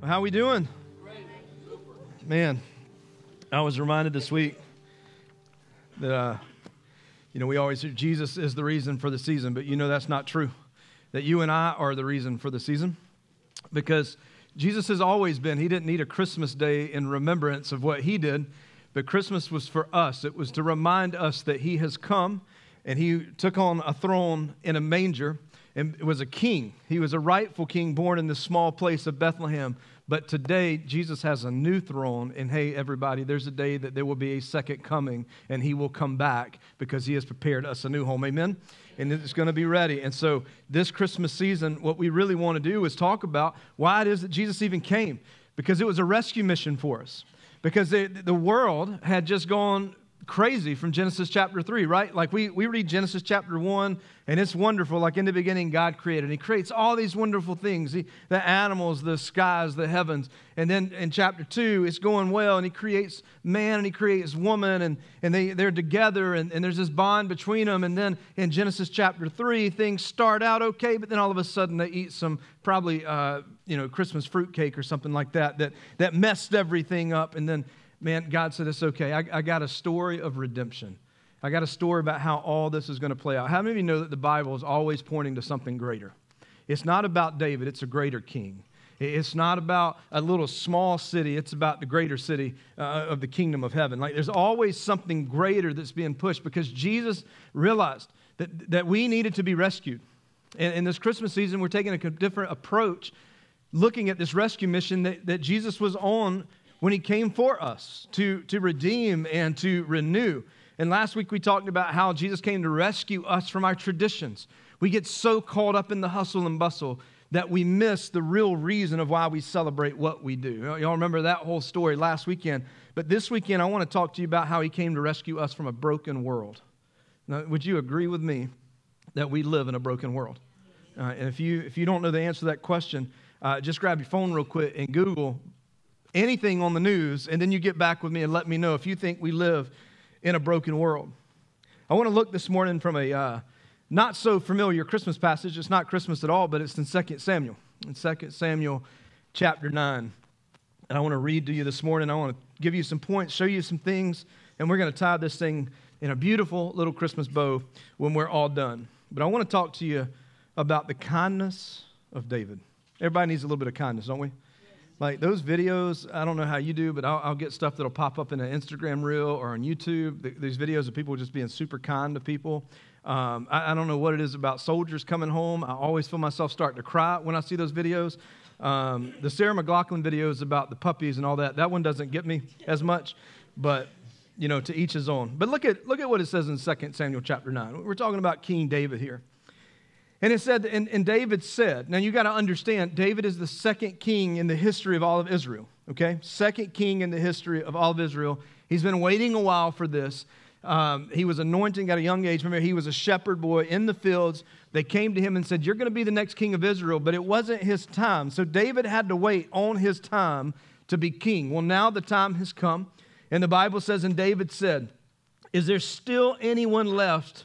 How are we doing? Man, I was reminded this week that uh, you know we always hear Jesus is the reason for the season, but you know that's not true. That you and I are the reason for the season, because Jesus has always been. He didn't need a Christmas day in remembrance of what he did, but Christmas was for us. It was to remind us that he has come and he took on a throne in a manger and it was a king. He was a rightful king born in this small place of Bethlehem. But today, Jesus has a new throne. And hey, everybody, there's a day that there will be a second coming, and he will come back because he has prepared us a new home. Amen? And it's going to be ready. And so, this Christmas season, what we really want to do is talk about why it is that Jesus even came, because it was a rescue mission for us. Because the world had just gone crazy from Genesis chapter 3, right? Like we, we read Genesis chapter 1, and it's wonderful. Like in the beginning, God created. He creates all these wonderful things he, the animals, the skies, the heavens. And then in chapter 2, it's going well, and He creates man and He creates woman, and, and they, they're together, and, and there's this bond between them. And then in Genesis chapter 3, things start out okay, but then all of a sudden they eat some probably, uh, you know, Christmas fruitcake or something like that, that that messed everything up. And then man, God said, It's okay. I, I got a story of redemption. I got a story about how all this is going to play out. How many of you know that the Bible is always pointing to something greater? It's not about David, it's a greater king. It's not about a little small city, it's about the greater city uh, of the kingdom of heaven. Like there's always something greater that's being pushed because Jesus realized that, that we needed to be rescued. And in this Christmas season, we're taking a different approach looking at this rescue mission that, that Jesus was on when he came for us to, to redeem and to renew. And last week we talked about how Jesus came to rescue us from our traditions. We get so caught up in the hustle and bustle that we miss the real reason of why we celebrate what we do. Y'all remember that whole story last weekend. But this weekend, I want to talk to you about how he came to rescue us from a broken world. Now, would you agree with me that we live in a broken world? Uh, and if you, if you don't know the answer to that question, uh, just grab your phone real quick and Google anything on the news, and then you get back with me and let me know if you think we live in a broken world. I want to look this morning from a uh, not so familiar Christmas passage. It's not Christmas at all, but it's in 2 Samuel, in 2 Samuel chapter 9. And I want to read to you this morning. I want to give you some points, show you some things, and we're going to tie this thing in a beautiful little Christmas bow when we're all done. But I want to talk to you about the kindness of David. Everybody needs a little bit of kindness, don't we? Like those videos, I don't know how you do, but I'll, I'll get stuff that'll pop up in an Instagram reel or on YouTube. these videos of people just being super kind to people. Um, I, I, don't know what it is about soldiers coming home. I always feel myself starting to cry when I see those videos. Um, the Sarah McLachlan videos about the puppies and all that, that one doesn't get me as much, but you know, to each his own. But look at, look at what it says in 2 Samuel chapter 9. We're talking about King David here. And it said, and, and David said, now you got to understand, David is the second king in the history of all of Israel, okay? Second king in the history of all of Israel. He's been waiting a while for this. Um, he was anointing at a young age. Remember, he was a shepherd boy in the fields. They came to him and said, You're going to be the next king of Israel, but it wasn't his time. So David had to wait on his time to be king. Well, now the time has come. And the Bible says, And David said, Is there still anyone left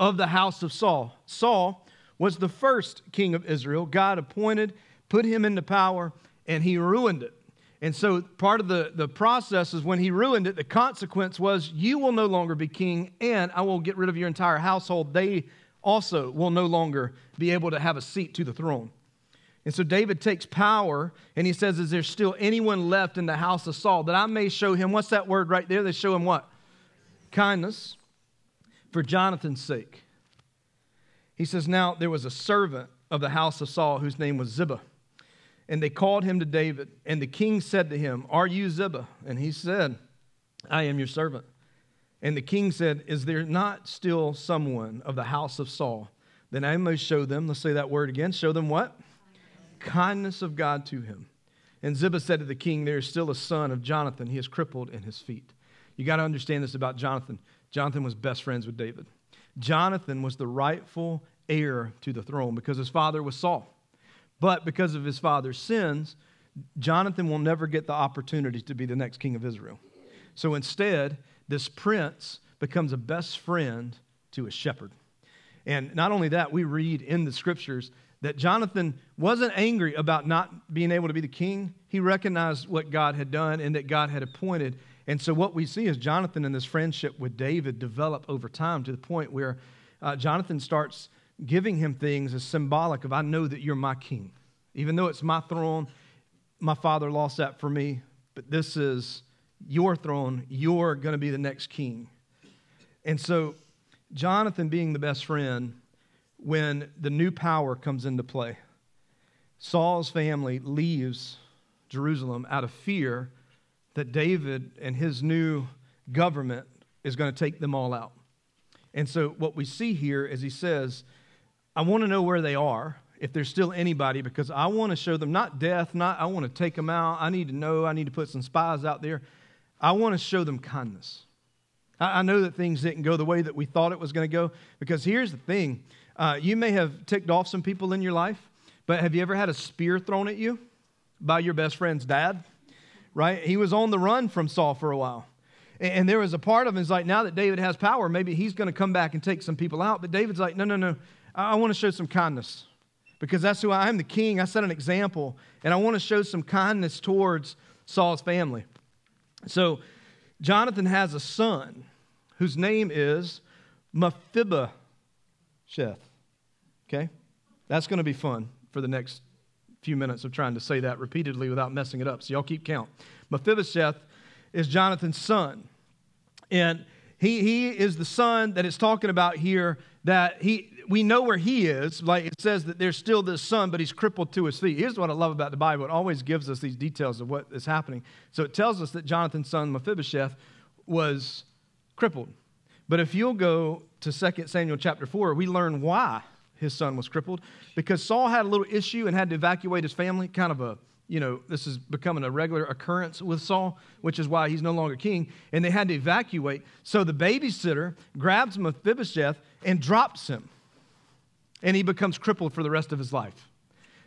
of the house of Saul? Saul was the first king of Israel. God appointed, put him into power, and he ruined it. And so part of the, the process is when he ruined it, the consequence was you will no longer be king, and I will get rid of your entire household. They also will no longer be able to have a seat to the throne. And so David takes power and he says, Is there still anyone left in the house of Saul that I may show him? What's that word right there? They show him what? Kindness for Jonathan's sake. He says, Now there was a servant of the house of Saul whose name was Ziba. And they called him to David. And the king said to him, Are you Ziba? And he said, I am your servant. And the king said, Is there not still someone of the house of Saul? Then I must show them, let's say that word again, show them what? Kindness of God to him. And Ziba said to the king, There is still a son of Jonathan. He is crippled in his feet. You got to understand this about Jonathan. Jonathan was best friends with David. Jonathan was the rightful heir to the throne because his father was Saul. But because of his father's sins, Jonathan will never get the opportunity to be the next king of Israel. So instead, this prince becomes a best friend to a shepherd. And not only that, we read in the scriptures that Jonathan wasn't angry about not being able to be the king. He recognized what God had done and that God had appointed. And so, what we see is Jonathan and this friendship with David develop over time to the point where uh, Jonathan starts giving him things as symbolic of, I know that you're my king. Even though it's my throne, my father lost that for me, but this is your throne. You're going to be the next king. And so, Jonathan being the best friend, when the new power comes into play. Saul's family leaves Jerusalem out of fear that David and his new government is going to take them all out. And so, what we see here is he says, I want to know where they are, if there's still anybody, because I want to show them not death, not I want to take them out. I need to know, I need to put some spies out there. I want to show them kindness. I, I know that things didn't go the way that we thought it was going to go, because here's the thing uh, you may have ticked off some people in your life, but have you ever had a spear thrown at you by your best friend's dad? Right? He was on the run from Saul for a while. And, there was a part of him is like, now that David has power, maybe he's going to come back and take some people out. But David's like, no, no, no. I, I want to show some kindness because that's who I am, the king. I set an example, and I want to show some kindness towards Saul's family. So Jonathan has a son whose name is Mephibosheth. Okay? That's going to be fun for the next few minutes of trying to say that repeatedly without messing it up. So y'all keep count. Mephibosheth is Jonathan's son. And he, he is the son that it's talking about here that he we know where he is. Like it says that there's still this son, but he's crippled to his feet. Here's what I love about the Bible. It always gives us these details of what is happening. So it tells us that Jonathan's son Mephibosheth was crippled. But if you'll go to 2 Samuel chapter 4, we learn why his son was crippled because Saul had a little issue and had to evacuate his family, kind of a you know, this is becoming a regular occurrence with Saul, which is why he's no longer king. And they had to evacuate. So the babysitter grabs Mephibosheth and drops him. And he becomes crippled for the rest of his life.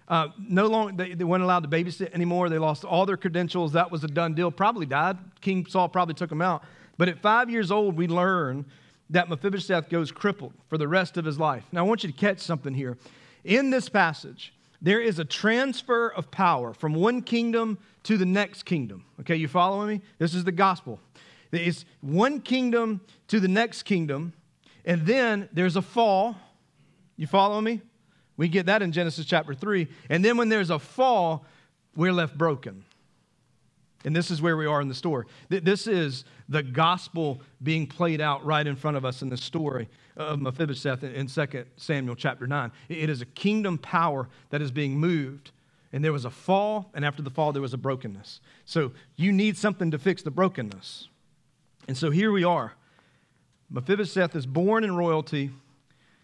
Uh, no longer, they, they weren't allowed to babysit anymore. They lost all their credentials. That was a done deal. Probably died. King Saul probably took him out. But at five years old, we learn that Mephibosheth goes crippled for the rest of his life. Now, I want you to catch something here. In this passage, there is a transfer of power from one kingdom to the next kingdom. Okay, you following me? This is the gospel. It's one kingdom to the next kingdom, and then there's a fall. You following me? We get that in Genesis chapter 3. And then when there's a fall, we're left broken. And this is where we are in the story. This is the gospel being played out right in front of us in the story of Mephibosheth in 2 Samuel chapter 9. It is a kingdom power that is being moved. And there was a fall, and after the fall, there was a brokenness. So you need something to fix the brokenness. And so here we are. Mephibosheth is born in royalty,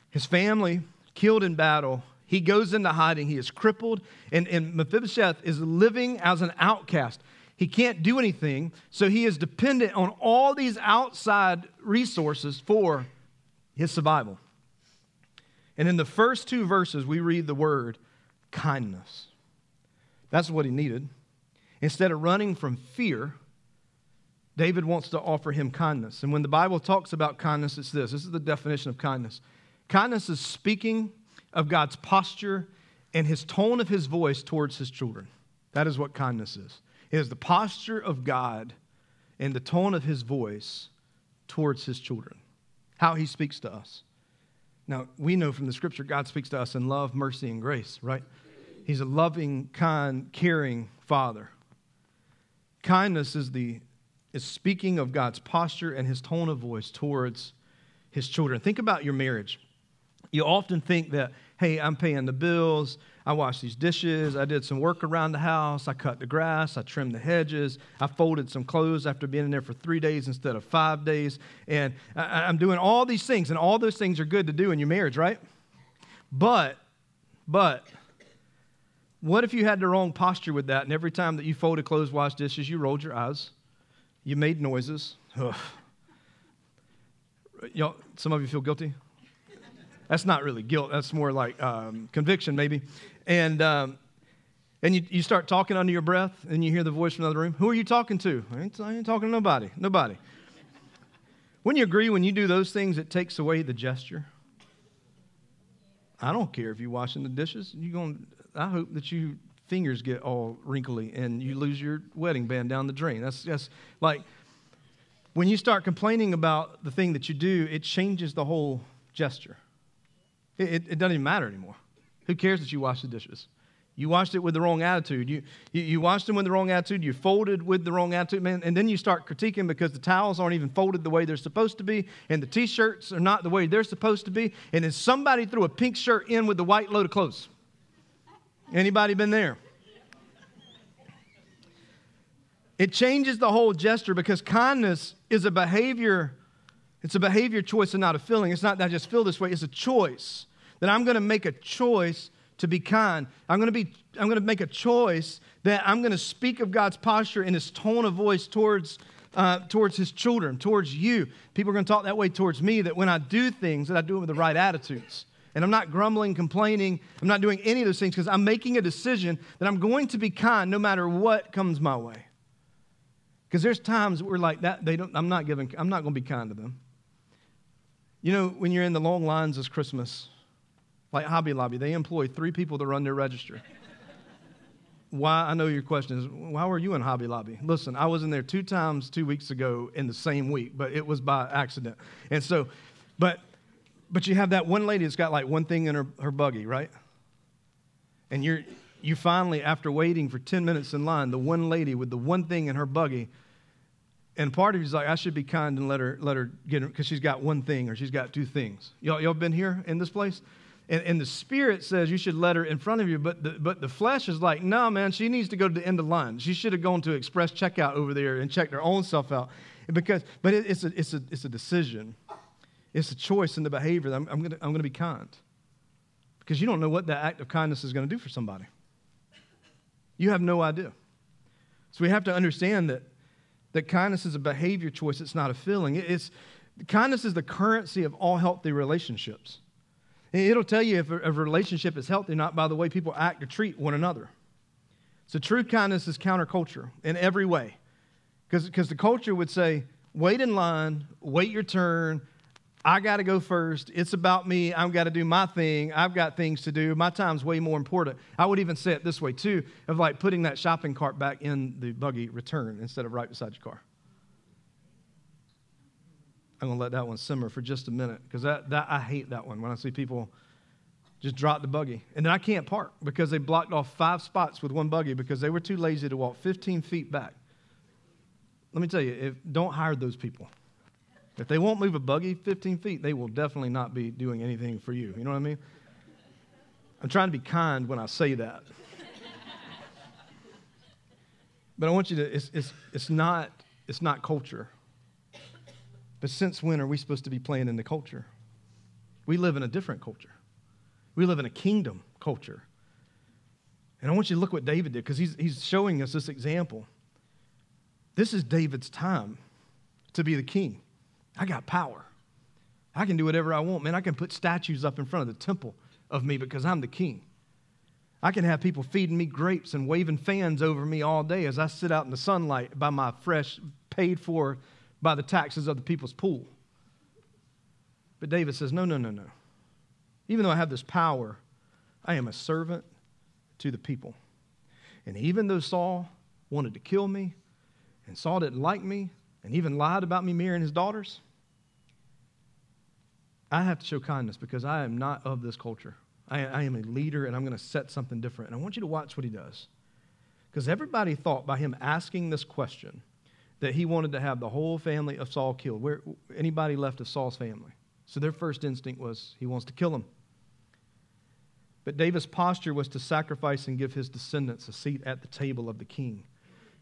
his family killed in battle. He goes into hiding. He is crippled, and, and Mephibosheth is living as an outcast. He can't do anything, so he is dependent on all these outside resources for his survival. And in the first two verses, we read the word kindness. That's what he needed. Instead of running from fear, David wants to offer him kindness. And when the Bible talks about kindness, it's this this is the definition of kindness kindness is speaking of God's posture and his tone of his voice towards his children. That is what kindness is. It is the posture of God and the tone of his voice towards his children, how he speaks to us. Now, we know from the scripture God speaks to us in love, mercy, and grace, right? He's a loving, kind, caring father. Kindness is the is speaking of God's posture and his tone of voice towards his children. Think about your marriage. You often think that, hey, I'm paying the bills, I washed these dishes. I did some work around the house. I cut the grass. I trimmed the hedges. I folded some clothes after being in there for three days instead of five days. And I, am doing all these things, and all those things are good to do in your marriage, right? But, but, what if you had the wrong posture with that, and every time that you folded clothes, washed dishes, you rolled your eyes, you made noises? Ugh. Y'all, some of you feel guilty? That's not really guilt. That's more like um, conviction, maybe. And, um, and you, you start talking under your breath, and you hear the voice from another room. Who are you talking to? I ain't, I ain't talking to nobody. Nobody. Wouldn't you agree when you do those things, it takes away the gesture? I don't care if you're washing the dishes. You going I hope that your fingers get all wrinkly and you lose your wedding band down the drain. That's just like when you start complaining about the thing that you do, it changes the whole gesture. It, it, it doesn't even matter anymore. Who cares that you wash the dishes? You washed it with the wrong attitude. You, you, you, washed them with the wrong attitude. You folded with the wrong attitude, man. And then you start critiquing because the towels aren't even folded the way they're supposed to be, and the t shirts are not the way they're supposed to be. And then somebody threw a pink shirt in with the white load of clothes. Anybody been there? It changes the whole gesture because kindness is a behavior. It's a behavior choice and not a feeling. It's not that I just feel this way, it's a choice. That I'm going to make a choice to be kind. I'm going to be I'm going to make a choice that I'm going to speak of God's posture in his tone of voice towards uh, towards his children, towards you. People are going to talk that way towards me that when I do things that I do it with the right attitudes. And I'm not grumbling, complaining. I'm not doing any of those things because I'm making a decision that I'm going to be kind no matter what comes my way. Because there's times we're like that, they don't, I'm not giving, I'm not going to be kind to them. You know, when you're in the long lines this Christmas, like Hobby Lobby, they employ three people to run their register. why? I know your question is, why were you in Hobby Lobby? Listen, I was in there two times two weeks ago in the same week, but it was by accident. And so, but, but you have that one lady that's got like one thing in her, her buggy, right? And you're, you finally, after waiting for 10 minutes in line, the one lady with the one thing in her buggy, and part of you's like, I should be kind and let her, let her get her, because she's got one thing or she's got two things. Y'all, y'all been here in this place? And, and, the spirit says you should let her in front of you, but the, but the flesh is like, no, man, she needs to go to the end of line. She should have gone to express checkout over there and checked her own self out. Because, but it, it's, a, it's, a, it's a decision, it's a choice in the behavior. I'm, I'm going to I'm gonna be kind. Because you don't know what that act of kindness is going to do for somebody. You have no idea. So we have to understand that, that kindness is a behavior choice, it's not a feeling. It's, kindness is the currency of all healthy relationships. It'll tell you if a, relationship is healthy or not by the way people act or treat one another. So true kindness is counterculture in every way. Because the culture would say, wait in line, wait your turn, I got to go first. It's about me. I've got to do my thing. I've got things to do. My time's way more important. I would even say it this way, too, of like putting that shopping cart back in the buggy return instead of right beside your car. I'm going to let that one simmer for just a minute because that, that, I hate that one when I see people just drop the buggy. And then I can't park because they blocked off five spots with one buggy because they were too lazy to walk 15 feet back. Let me tell you, if, don't hire those people. If they won't move a buggy 15 feet, they will definitely not be doing anything for you. You know what I mean? I'm trying to be kind when I say that. but I want you to, it's, it's, it's, not, it's not culture. But since when are we supposed to be playing in the culture? We live in a different culture. We live in a kingdom culture. And I want you to look what David did because he's, he's showing us this example. This is David's time to be the king. I got power. I can do whatever I want, man. I can put statues up in front of the temple of me because I'm the king. I can have people feeding me grapes and waving fans over me all day as I sit out in the sunlight by my fresh, paid for by the taxes of the people's pool. But David says, No, no, no, no. Even though I have this power, I am a servant to the people. And even though Saul wanted to kill me, and Saul didn't like me, and even lied about me marrying his daughters, I have to show kindness because I am not of this culture. I, I am a leader and I'm going to set something different. And I want you to watch what he does. Because everybody thought by him asking this question that he wanted to have the whole family of Saul killed. Where, anybody left of Saul's family. So their first instinct was he wants to kill him. But David's posture was to sacrifice and give his descendants a seat at the table of the king.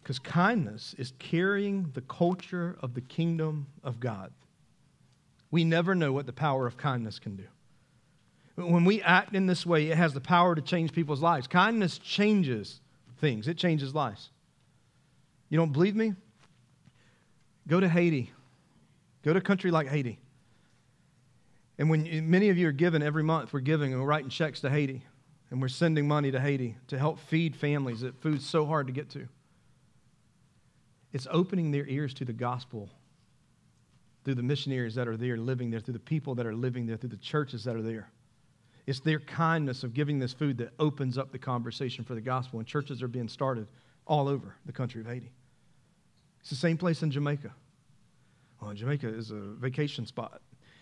Because kindness is carrying the culture of the kingdom of God. We never know what the power of kindness can do. When we act in this way, it has the power to change people's lives. Kindness changes things, it changes lives. You don't believe me? Go to Haiti. Go to a country like Haiti. And when many of you are giving every month, we're giving and we're writing checks to Haiti. And we're sending money to Haiti to help feed families that food's so hard to get to. It's opening their ears to the gospel through the missionaries that are there living there, through the people that are living there, through the churches that are there. It's their kindness of giving this food that opens up the conversation for the gospel, and churches are being started all over the country of Haiti. It's the same place in Jamaica. Well, Jamaica is a vacation spot.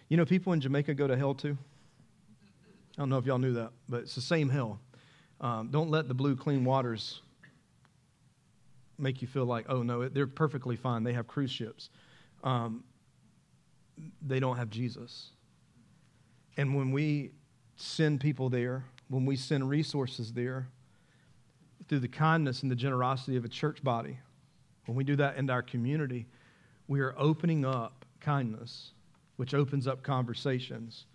You know, people in Jamaica go to hell too. I don't know if y'all knew that, but it's the same hell. Um, don't let the blue, clean waters make you feel like, oh, no, they're perfectly fine. They have cruise ships. Um, they don't have Jesus. And when we send people there, when we send resources there, through the kindness and the generosity of a church body, when we do that in our community, we are opening up kindness, which opens up conversations,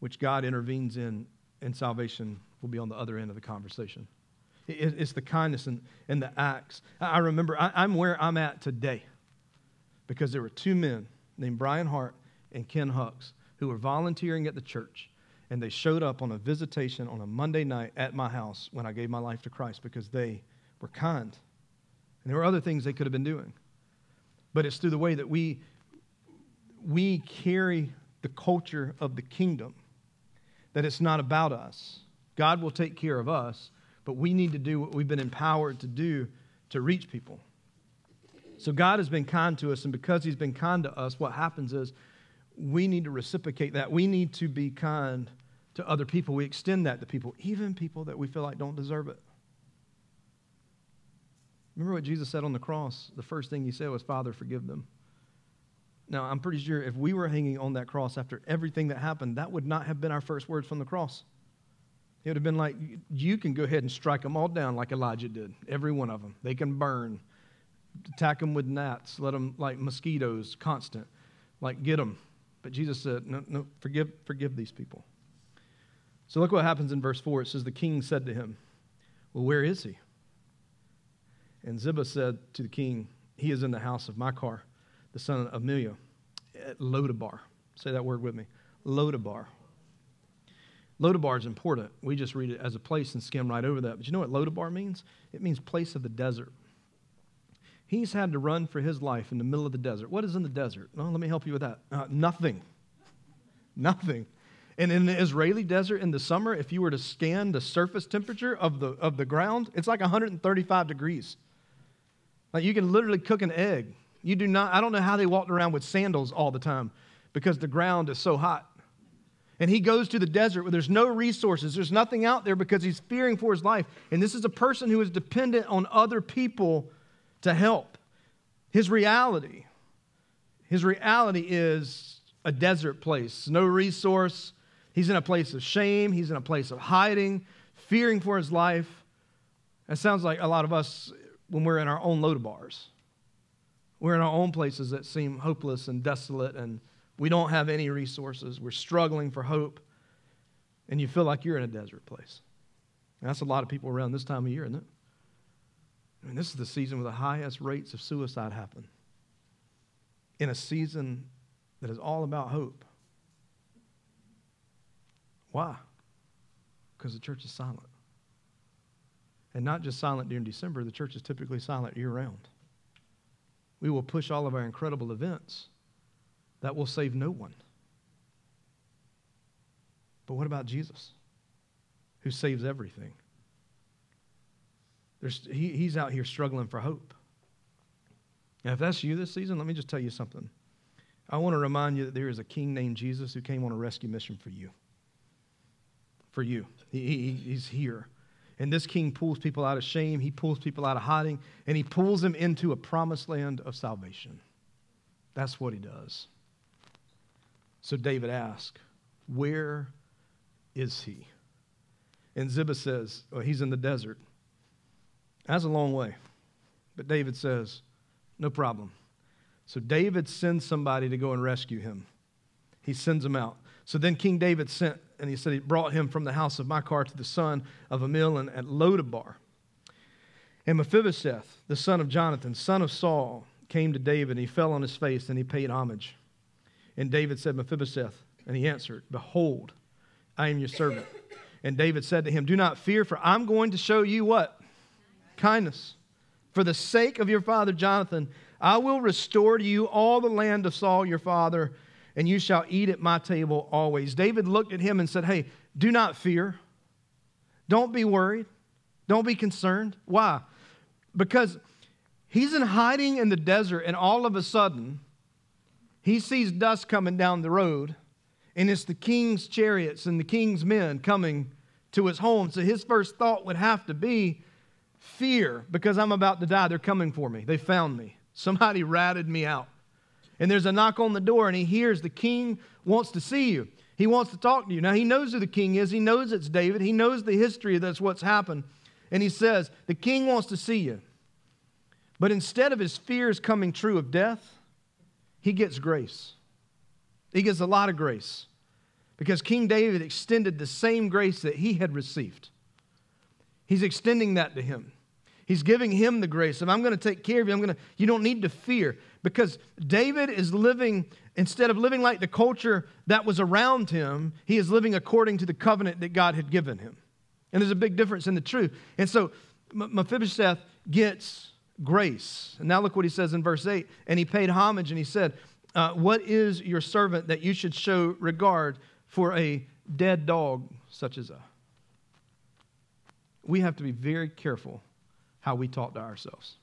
which God intervenes in, and salvation will be on the other end of the conversation. It's the kindness and, and the acts. I remember I, I'm where I'm at today because there were two men named Brian Hart and Ken Hucks who were volunteering at the church. And they showed up on a visitation on a Monday night at my house when I gave my life to Christ because they were kind. And there were other things they could have been doing. But it's through the way that we, we carry the culture of the kingdom that it's not about us. God will take care of us, but we need to do what we've been empowered to do to reach people. So God has been kind to us, and because He's been kind to us, what happens is we need to reciprocate that. We need to be kind to other people. We extend that to people, even people that we feel like don't deserve it. Remember what Jesus said on the cross? The first thing He said was, Father, forgive them. Now, I'm pretty sure if we were hanging on that cross after everything that happened, that would not have been our first words from the cross. It would have been like, you can go ahead and strike them all down like Elijah did, every one of them. They can burn attack them with gnats, let them like mosquitoes, constant, like get them. But Jesus said, no, no, forgive, forgive these people. So look what happens in verse 4. It says, The king said to him, Well, where is he? And Ziba said to the king, He is in the house of Machir, the son of Amiel, at Lodabar. Say that word with me. Lodabar. Lodabar is important. We just read it as a place and skim right over that. But you know what Lodabar means? It means place of the desert. He's had to run for his life in the middle of the desert. What is in the desert? Well, let me help you with that. Uh, nothing. Nothing. And in the Israeli desert in the summer, if you were to scan the surface temperature of the, of the ground, it's like 135 degrees. Like you can literally cook an egg. You do not, I don't know how they walked around with sandals all the time because the ground is so hot. And he goes to the desert where there's no resources, there's nothing out there because he's fearing for his life. And this is a person who is dependent on other people to help. His reality, his reality is a desert place, no resource. He's in a place of shame, he's in a place of hiding, fearing for his life. That sounds like a lot of us when we're in our own Lodabars. We're in our own places that seem hopeless and desolate, and we don't have any resources. We're struggling for hope, and you feel like you're in a desert place. And that's a lot of people around this time of year, isn't it? I mean, this is the season where the highest rates of suicide happen. In a season that is all about hope. Why? Because the church is silent. And not just silent during December, the church is typically silent year round. We will push all of our incredible events that will save no one. But what about Jesus, who saves everything? There's, he, he's out here struggling for hope. And if that's you this season, let me just tell you something. I want to remind you that there is a king named Jesus who came on a rescue mission for you. For you. He, he, he's here. And this king pulls people out of shame, he pulls people out of hiding, and he pulls them into a promised land of salvation. That's what he does. So David asks, Where is he? And Ziba says, well, He's in the desert. That's a long way. But David says, No problem. So David sends somebody to go and rescue him. He sends him out. So then King David sent, and he said he brought him from the house of Machir to the son of Amiel at Lodabar. And Mephibosheth, the son of Jonathan, son of Saul, came to David, and he fell on his face, and he paid homage. And David said, Mephibosheth, and he answered, Behold, I am your servant. And David said to him, Do not fear, for I'm going to show you what? Kindness. For the sake of your father Jonathan, I will restore to you all the land of Saul your father, and you shall eat at my table always. David looked at him and said, Hey, Do not fear. Don't be worried. Don't be concerned. Why? Because he's in hiding in the desert, and all of a sudden, he sees dust coming down the road, and it's the king's chariots and the king's men coming to his home. So his first thought would have to be fear because I'm about to die. They're coming for me. They found me. Somebody ratted me out. And there's a knock on the door, and he hears the king wants to see you. He wants to talk to you. Now, he knows who the king is. He knows it's David. He knows the history of that's what's happened. And he says, The king wants to see you. But instead of his fears coming true of death, he gets grace. He gets a lot of grace because King David extended the same grace that he had received. He's extending that to him. He's giving him the grace of, I'm going to take care of you. I'm going to, you don't need to fear. Because David is living, instead of living like the culture that was around him, he is living according to the covenant that God had given him. And there's a big difference in the truth. And so Mephibosheth gets grace. And now look what he says in verse 8. And he paid homage and he said, uh, What is your servant that you should show regard for a dead dog such as I? We have to be very careful how we talk to ourselves.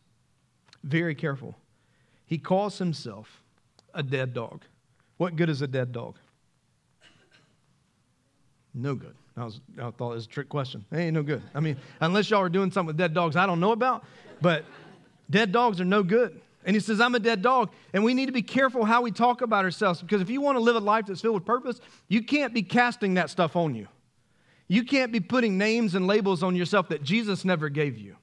Very careful. He calls himself a dead dog. What good is a dead dog? No good. I, was, I thought it was a trick question. It ain't no good. I mean, unless y'all are doing something with dead dogs I don't know about, but dead dogs are no good. And he says, I'm a dead dog. And we need to be careful how we talk about ourselves because if you want to live a life that's filled with purpose, you can't be casting that stuff on you. You can't be putting names and labels on yourself that Jesus never gave you.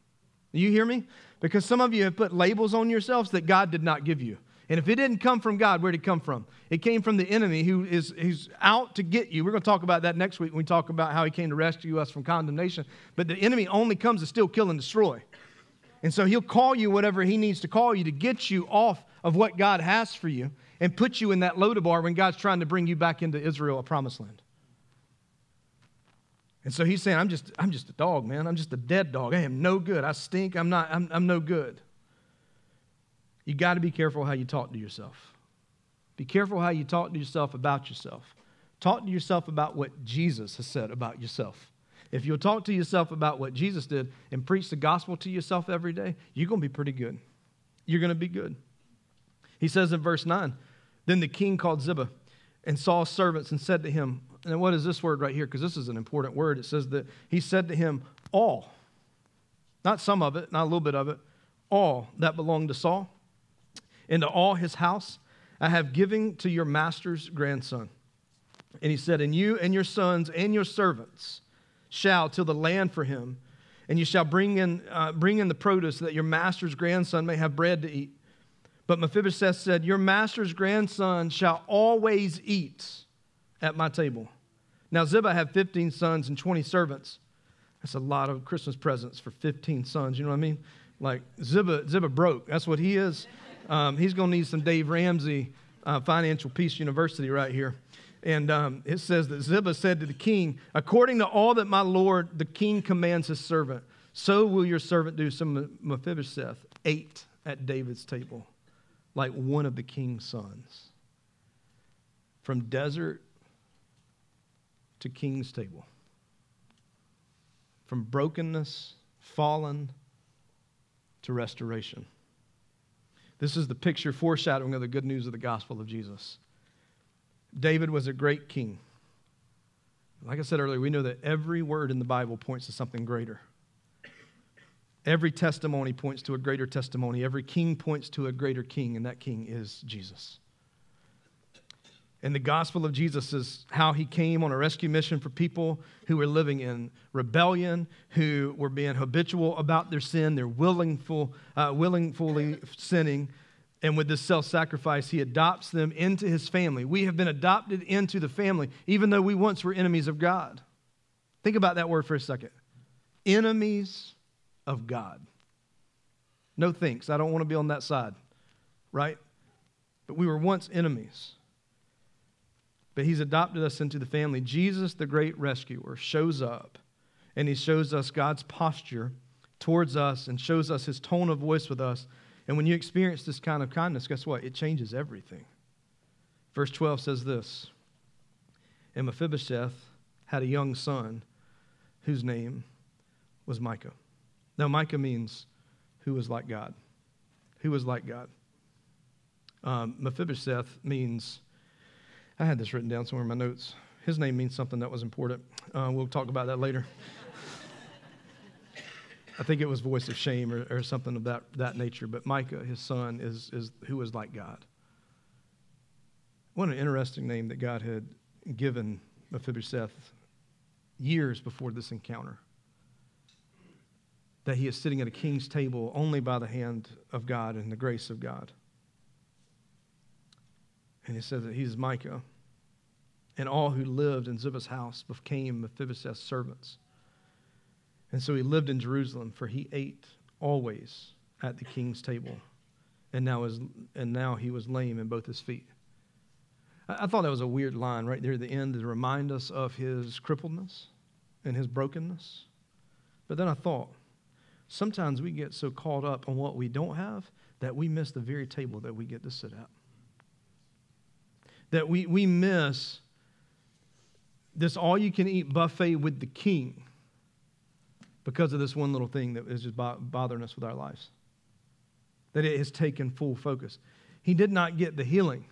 Do you hear me? Because some of you have put labels on yourselves that God did not give you. And if it didn't come from God, where did it come from? It came from the enemy who is who's out to get you. We're going to talk about that next week when we talk about how he came to rescue us from condemnation. But the enemy only comes to steal, kill, and destroy. And so he'll call you whatever he needs to call you to get you off of what God has for you and put you in that Lodabar when God's trying to bring you back into Israel, a promised land. And so he's saying, I'm just, I'm just a dog, man. I'm just a dead dog. I am no good. I stink. I'm not, I'm, I'm no good. You got to be careful how you talk to yourself. Be careful how you talk to yourself about yourself. Talk to yourself about what Jesus has said about yourself. If you'll talk to yourself about what Jesus did and preach the gospel to yourself every day, you're going to be pretty good. You're going to be good. He says in verse 9, Then the king called Ziba and Saul's servants and said to him, and what is this word right here? Because this is an important word. It says that he said to him, All, not some of it, not a little bit of it, all that belonged to Saul, and to all his house, I have given to your master's grandson. And he said, And you and your sons and your servants shall till the land for him, and you shall bring in, uh, bring in the produce that your master's grandson may have bread to eat. But Mephibosheth said, Your master's grandson shall always eat at my table. Now, Ziba had 15 sons and 20 servants. That's a lot of Christmas presents for 15 sons. You know what I mean? Like Ziba, Ziba broke. That's what he is. Um, he's going to need some Dave Ramsey uh, Financial Peace University right here. And um, it says that Ziba said to the king, According to all that my lord the king commands his servant, so will your servant do. Some Mephibosheth ate at David's table like one of the king's sons. From desert to king's table. From brokenness, fallen, to restoration. This is the picture foreshadowing of the good news of the gospel of Jesus. David was a great king. Like I said earlier, we know that every word in the Bible points to something greater. Every testimony points to a greater testimony. Every king points to a greater king, and that king is Jesus. And the gospel of Jesus is how he came on a rescue mission for people who were living in rebellion, who were being habitual about their sin, they're willingful, uh, sinning. And with this self sacrifice, he adopts them into his family. We have been adopted into the family, even though we once were enemies of God. Think about that word for a second enemies of God. No thanks. I don't want to be on that side, right? But we were once enemies but he's adopted us into the family. Jesus, the great rescuer, shows up and he shows us God's posture towards us and shows us his tone of voice with us. And when you experience this kind of kindness, guess what? It changes everything. Verse 12 says this And Mephibosheth had a young son whose name was Micah. Now, Micah means who was like God. Who was like God. Um, Mephibosheth means, I had this written down somewhere in my notes. His name means something that was important. Uh, we'll talk about that later. I think it was voice of shame or, or something of that, that nature. But Micah, his son, is, is who was like God. What an interesting name that God had given Mephibosheth years before this encounter. That he is sitting at a king's table only by the hand of God and the grace of God. And he says that he's Micah. And all who lived in Ziba's house became Mephibosheth's servants. And so he lived in Jerusalem, for he ate always at the king's table. And now, is, and now he was lame in both his feet. I, I thought that was a weird line right there at the end to remind us of his crippledness and his brokenness. But then I thought, sometimes we get so caught up on what we don't have that we miss the very table that we get to sit at. That we, we miss this all you can eat buffet with the king because of this one little thing that is just bothering us with our lives. That it has taken full focus. He did not get the healing.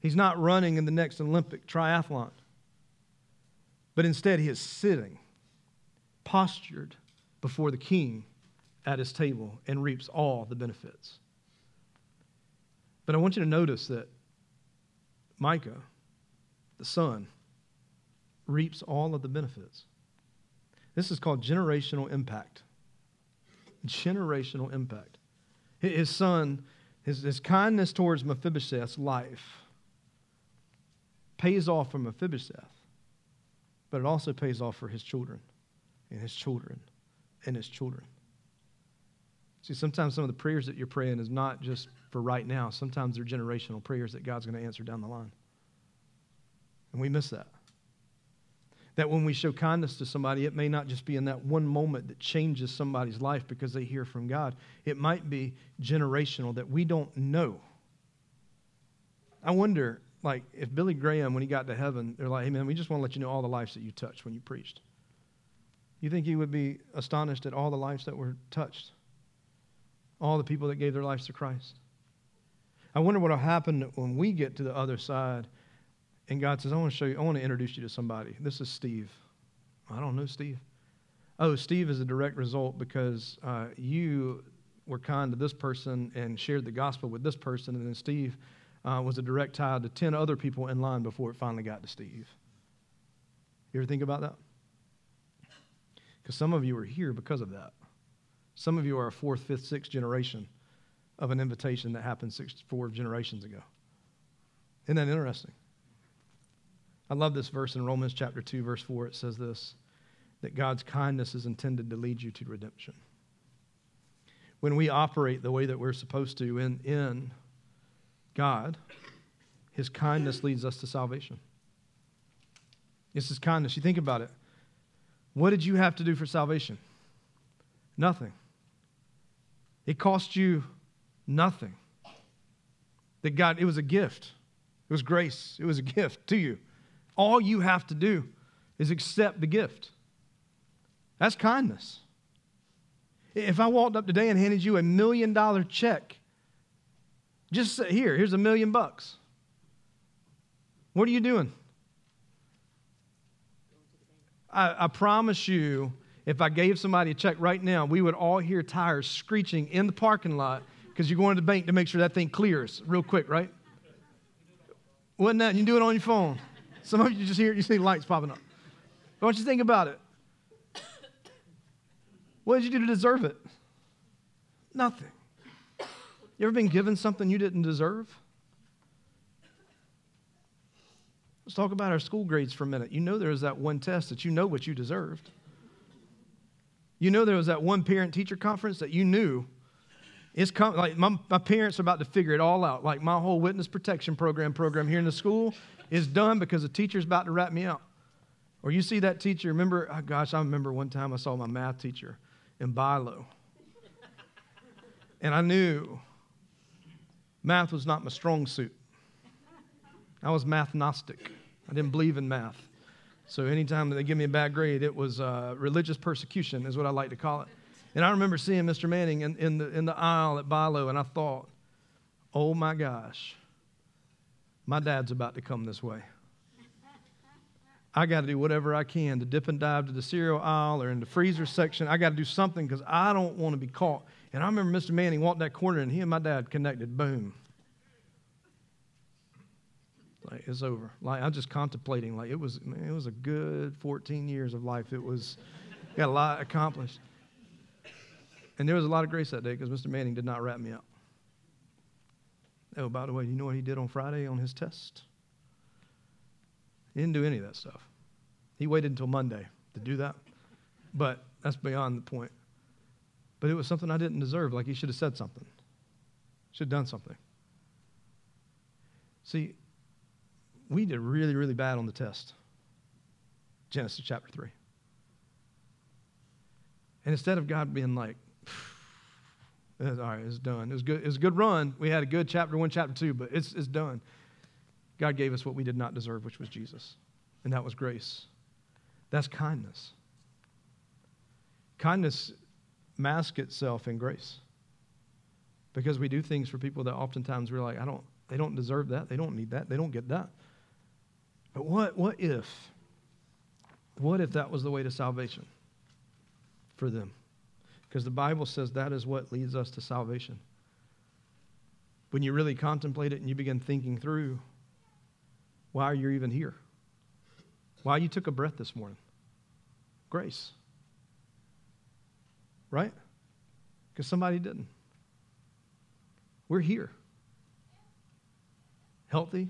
He's not running in the next Olympic triathlon. But instead, he is sitting, postured before the king at his table and reaps all the benefits. But I want you to notice that Micah, the son, reaps all of the benefits. This is called generational impact. Generational impact. His son, his, his kindness towards Mephibosheth's life pays off for Mephibosheth, but it also pays off for his children and his children and his children. See, sometimes some of the prayers that you're praying is not just for right now. Sometimes they're generational prayers that God's going to answer down the line. And we miss that. That when we show kindness to somebody, it may not just be in that one moment that changes somebody's life because they hear from God. It might be generational that we don't know. I wonder, like, if Billy Graham, when he got to heaven, they're like, hey, man, we just want to let you know all the lives that you touched when you preached. You think he would be astonished at all the lives that were touched? All the people that gave their lives to Christ? I wonder what will happen when we get to the other side and God says, I want to show you, I want to introduce you to somebody. This is Steve. I don't know Steve. Oh, Steve is a direct result because uh, you were kind to this person and shared the gospel with this person, and then Steve uh, was a direct tie to 10 other people in line before it finally got to Steve. You ever think about that? Because some of you are here because of that. Some of you are a fourth, fifth, sixth generation of an invitation that happened six, four generations ago. Isn't that interesting? I love this verse in Romans chapter 2, verse 4. It says this that God's kindness is intended to lead you to redemption. When we operate the way that we're supposed to in, in God, His kindness leads us to salvation. It's His kindness. You think about it. What did you have to do for salvation? Nothing. It cost you nothing. That God, it was a gift. It was grace. It was a gift to you. All you have to do is accept the gift. That's kindness. If I walked up today and handed you a million dollar check, just here, here's a million bucks. What are you doing? I, I, promise you, if I gave somebody a check right now, we would all hear tires screeching in the parking lot because you're going to the bank to make sure that thing clears real quick, right? Wasn't that? You do it on your phone. Some of you just hear, you see lights popping up. But don't you think about it? What did you do to deserve it? Nothing. You ever been given something you didn't deserve? Let's talk about our school grades for a minute. You know there was that one test that you know what you deserved. You know there was that one parent teacher conference that you knew it's like my, my parents are about to figure it all out. Like my whole witness protection program program here in the school is done because the teacher's about to wrap me up. Or you see that teacher, remember, oh gosh, I remember one time I saw my math teacher in Bi-Lo. And I knew math was not my strong suit. I was math gnostic. I didn't believe in math. So anytime they give me a bad grade, it was uh, religious persecution, is what I like to call it. And I remember seeing Mr. Manning in, in, the, in the aisle at Bi-Lo, and I thought, oh my gosh, my dad's about to come this way. I got to do whatever I can to dip and dive to the cereal aisle or in the freezer section. I got to do something because I don't want to be caught. And I remember Mr. Manning walked that corner and he and my dad connected. Boom. Like it's over. Like I'm just contemplating. Like it was, man, it was a good 14 years of life. It was got a lot accomplished. And there was a lot of grace that day because Mr. Manning did not wrap me up. Oh, by the way, do you know what he did on Friday on his test? He didn't do any of that stuff. He waited until Monday to do that. But that's beyond the point. But it was something I didn't deserve. Like he should have said something, should have done something. See, we did really, really bad on the test. Genesis chapter 3. And instead of God being like, all right, it's done. It was good. It was a good run. We had a good chapter one, chapter two, but it's, it's done. God gave us what we did not deserve, which was Jesus. And that was grace. That's kindness. Kindness masks itself in grace. Because we do things for people that oftentimes we're like, I don't, they don't deserve that. They don't need that. They don't get that. But what, what if, what if that was the way to salvation for them? Because the Bible says that is what leads us to salvation. When you really contemplate it and you begin thinking through why you're even here, why you took a breath this morning, grace. Right? Because somebody didn't. We're here. Healthy,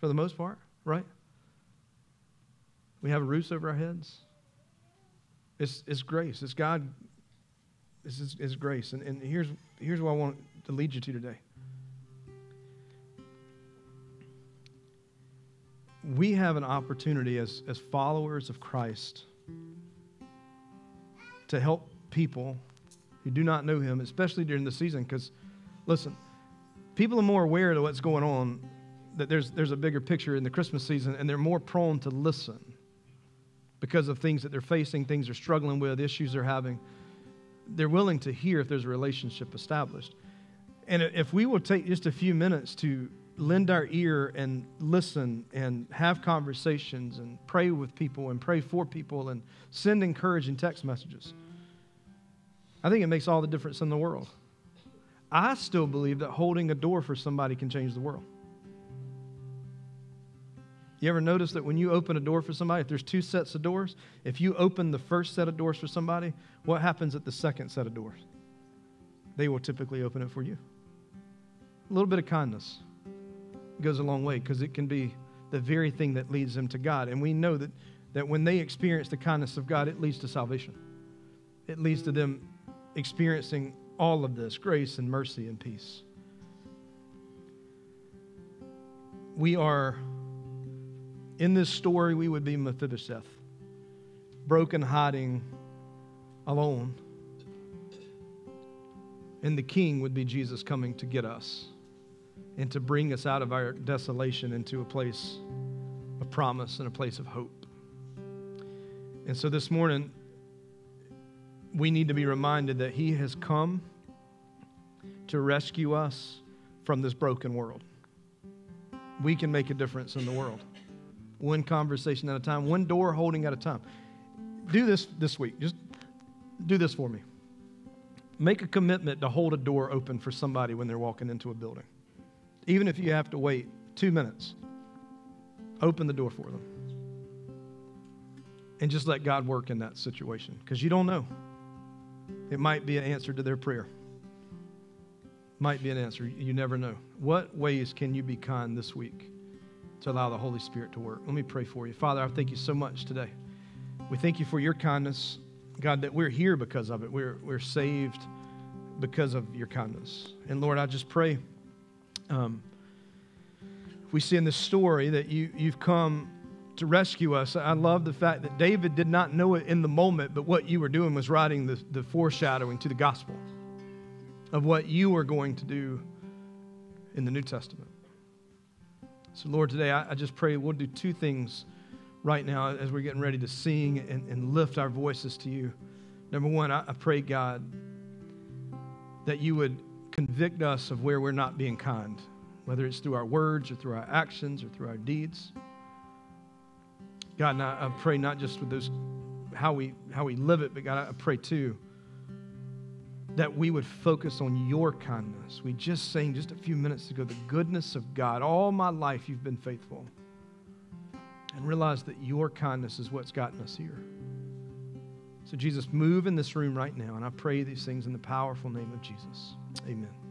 for the most part, right? We have a roof over our heads. It's, it's grace. It's God. This is, grace. And, and here's, here's what I want to lead you to today. We have an opportunity as, as followers of Christ to help people who do not know Him, especially during the season. Because, listen, people are more aware of what's going on, that there's, there's a bigger picture in the Christmas season, and they're more prone to listen because of things that they're facing, things they're struggling with, issues they're having. They're willing to hear if there's a relationship established. And if we will take just a few minutes to lend our ear and listen and have conversations and pray with people and pray for people and send encouraging text messages, I think it makes all the difference in the world. I still believe that holding a door for somebody can change the world. You ever notice that when you open a door for somebody, if there's two sets of doors, if you open the first set of doors for somebody, what happens at the second set of doors? They will typically open it for you. A little bit of kindness goes a long way because it can be the very thing that leads them to God. And we know that, that when they experience the kindness of God, it leads to salvation. It leads to them experiencing all of this grace and mercy and peace. We are in this story, we would be Mephibosheth, broken, hiding, alone. And the king would be Jesus coming to get us and to bring us out of our desolation into a place of promise and a place of hope. And so this morning, we need to be reminded that He has come to rescue us from this broken world. We can make a difference in the world one conversation at a time, one door holding at a time. Do this this week. Just do this for me. Make a commitment to hold a door open for somebody when they're walking into a building. Even if you have to wait two minutes, open the door for them. And just let God work in that situation because you don't know. It might be an answer to their prayer. Might be an answer. You never know. What ways can you be kind this week? To allow the Holy Spirit to work. Let me pray for you. Father, I thank you so much today. We thank you for your kindness, God, that we're here because of it. We're, we're saved because of your kindness. And Lord, I just pray. Um, we see in this story that you, you've come to rescue us. I love the fact that David did not know it in the moment, but what you were doing was writing the, the foreshadowing to the gospel of what you were going to do in the New Testament. So, Lord, today I, I just pray we'll do two things. right now as we're getting ready to sing and, and lift our voices to you. Number one, I, I pray, God, that you would convict us of where we're not being kind, whether it's through our words or through our actions or through our deeds. God, I, I pray not just with those how we how we live it, but God, I pray too that we would focus on your kindness. We just sang just a few minutes ago the goodness of God. All my life you've been faithful. And realize that your kindness is what's gotten us here. So, Jesus, move in this room right now. And I pray these things in the powerful name of Jesus. Amen.